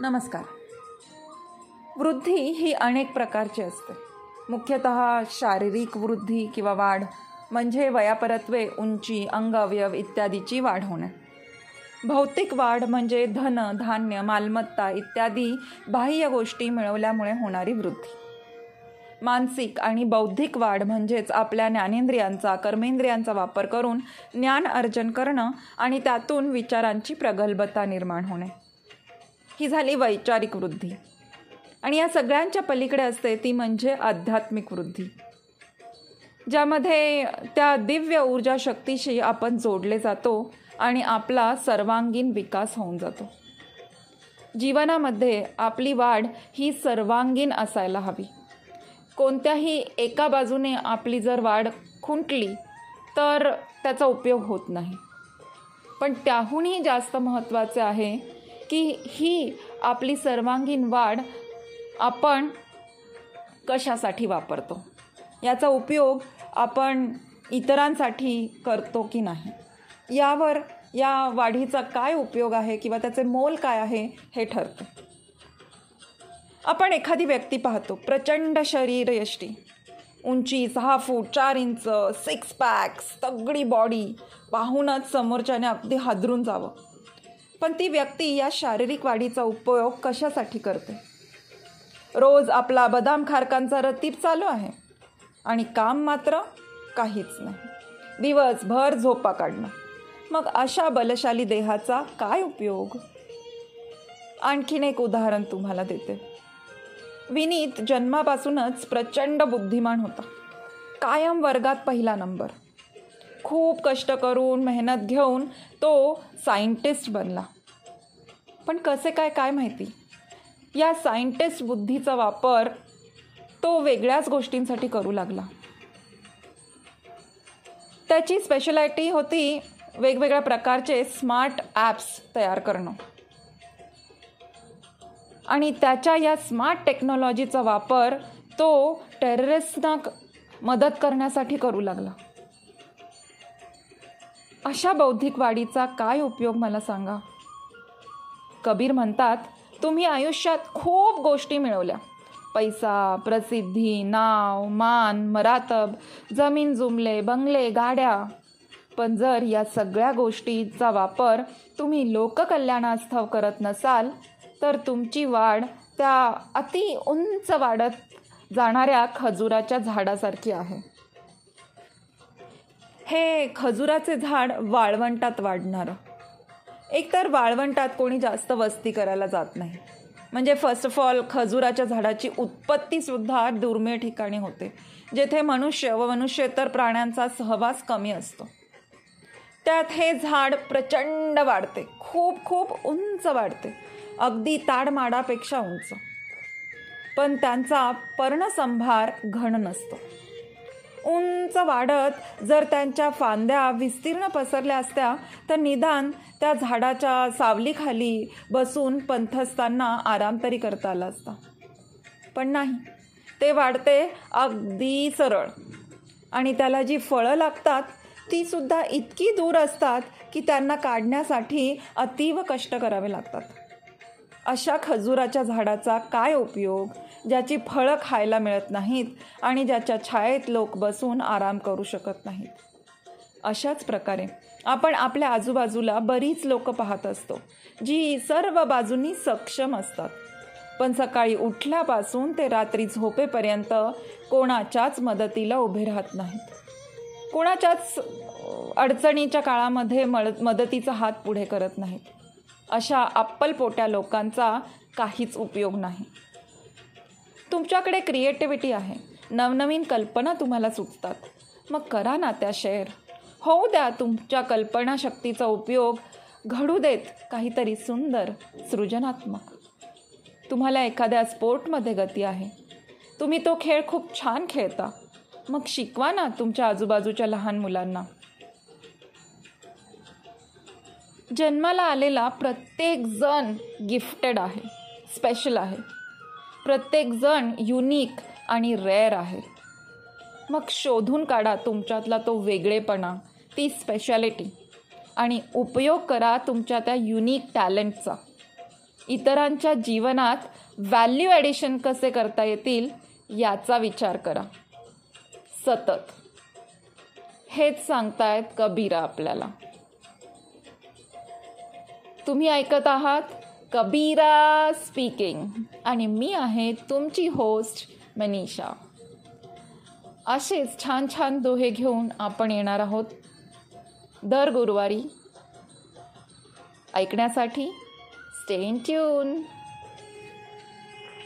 नमस्कार। वृद्धी ही अनेक प्रकारची असते. मुख्यतः शारीरिक वृद्धी किंवा वाढ म्हणजे वयापरत्वे उंची अंगवयव इत्यादीची वाढ होणे. भौतिक वाढ म्हणजे धन धान्य मालमत्ता इत्यादी बाह्य गोष्टी मिळवल्यामुळे होणारी वृद्धी. मानसिक आणि बौद्धिक वाढ म्हणजेच आपल्या ज्ञानेंद्रियांचा कर्मेंद्रियांचा वापर करून ज्ञान अर्जन करणं आणि त्यातून विचारांची प्रगल्भता निर्माण होणे. ही झाली वैचारिक वृद्धी. आणि या सगळ्यांच्या पलीकडे असते ती म्हणजे आध्यात्मिक वृद्धी. ज्यामध्ये त्या दिव्य ऊर्जा शक्तीशी आपण जोडले जातो आणि आपला सर्वांगीण विकास होऊन जातो. जीवनामध्ये आपली वाढ ही सर्वांगीण असायला हवी. कोणत्याही एका बाजूने आपली जर वाढ खुंटली तर त्याचा उपयोग होत नाही. पण त्याहूनही जास्त महत्त्वाचे आहे की ही आपली सर्वांगीण वाढ आपण कशासाठी वापरतो? याचा उपयोग आपण इतरांसाठी करतो की नाही? यावर या वाढीचा काय उपयोग आहे किंवा त्याचे मोल काय आहे हे ठरतं. आपण एखादी व्यक्ती पाहतो प्रचंड शरीर यष्टी. उंची सहा फूट चार इंच सिक्स पॅक्स तगडी बॉडी पाहूनच समोरच्याने अगदी हादरून जावं. पण ती व्यक्ती या शारीरिक वाढीचा उपयोग कशासाठी करते? रोज आपला बदाम खारकांचा रतीप चालू आहे. आणि काम मात्र काहीच नाही. दिवसभर झोपा काढणं. मग अशा बलशाली देहाचा काय उपयोग? आणखीन एक उदाहरण तुम्हाला देते. विनीत जन्मापासूनच प्रचंड बुद्धिमान होता. कायम वर्गात पहिला नंबर. खूप कष्ट करून मेहनत घेऊन तो सायंटिस्ट बनला. पण कसे काय काय माहिती? या सायंटिस्ट बुद्धीचा वापर तो वेगळ्याच गोष्टींसाठी करू लागला. त्याची स्पेशलायटी होती वेगवेगळ्या प्रकारचे स्मार्ट ॲप्स तयार करणं. आणि त्याच्या या स्मार्ट टेक्नॉलॉजीचा वापर तो टेररिस्टना मदत करण्यासाठी करू लागला. अशा बौद्धिक वाढीचा काय उपयोग मला सांगा? कबीर म्हणतात तुम्ही आयुष्यात खूप गोष्टी मिळवल्या. पैसा प्रसिद्धी नाव मान मरातब जमीन जुमले बंगले गाड्या. पण जर या सगळ्या गोष्टीचा वापर तुम्ही लोककल्याणास्थव करत नसाल तर तुमची वाढ त्या अति उंच वाढत जाणाऱ्या खजुराच्या झाडासारखी आहे. हे खजुराचे झाड वाळवंटात वाढणारं. एकतर वाळवंटात कोणी जास्त वस्ती करायला जात नाही. म्हणजे फर्स्ट ऑफ ऑल खजुराच्या झाडाची उत्पत्तीसुद्धा दुर्मिळ ठिकाणी होते. जेथे मनुष्य व मनुष्येतर प्राण्यांचा सहवास कमी असतो. त्यात हे झाड प्रचंड वाढते. खूप खूप उंच वाढते. अगदी ताडमाडापेक्षा उंच. पण त्यांचा पर्णसंभार घन नसतो. उंच वाढत जर त्यांच्या फांद्या विस्तीर्ण पसरल्या असत्या तर निदान त्या झाडाच्या सावलीखाली बसून पंथ आराम तरी करता आला असता. पण नाही ते वाढते अगदी सरळ. आणि त्याला जी फळं लागतात ती सुद्धा इतकी दूर असतात की त्यांना काढण्यासाठी अतीव कष्ट करावे लागतात. अशा खजुराच्या झाडाचा काय उपयोग? ज्याची फळं खायला मिळत नाहीत आणि ज्याच्या छायेत लोक बसून आराम करू शकत नाहीत. अशाच प्रकारे आपण आपल्या आजूबाजूला बरीच लोक पाहत असतो जी सर्व बाजूंनी सक्षम असतात. पण सकाळी उठल्यापासून ते रात्री झोपेपर्यंत कोणाच्याच मदतीला उभे राहत नाहीत. कोणाच्याच अडचणीच्या काळामध्ये मळ मदतीचा हात पुढे करत नाहीत. अशा अप्पलपोट्या लोकांचा काहीच उपयोग नाही. तुमच्याकडे क्रिएटिव्हिटी आहे. नवनवीन कल्पना तुम्हाला सुचतात. मग करा ना त्या शेअर होऊ द्या तुमच्या कल्पनाशक्तीचा उपयोग घडू देत काहीतरी सुंदर सृजनात्मक. तुम्हाला एखाद्या स्पोर्टमध्ये गती आहे. तुम्ही तो खेळ खूप छान खेळता. मग शिकवा ना तुमच्या आजूबाजूच्या लहान मुलांना. जन्माला आलेला प्रत्येक जण गिफ्टेड आहे स्पेशल आहे. प्रत्येकजण युनिक आणि रेअर आहे. मग शोधून काढा तुमच्यातला तो वेगळेपणा ती स्पेशालिटी आणि उपयोग करा तुमच्या त्या युनिक टॅलेंटचा इतरांच्या जीवनात व्हॅल्यू ॲडिशन कसे करता येतील याचा विचार करा. सतत. हेच सांगतायत कबीरा आपल्याला. तुम्ही ऐकत आहात कबीरा स्पीकिंग आणि मी आहे तुमची होस्ट मनीषा. असेच छान छान दोहे घेऊन आपण येणार आहोत. दर गुरुवारी. ऐकण्यासाठी स्टेन ट्यून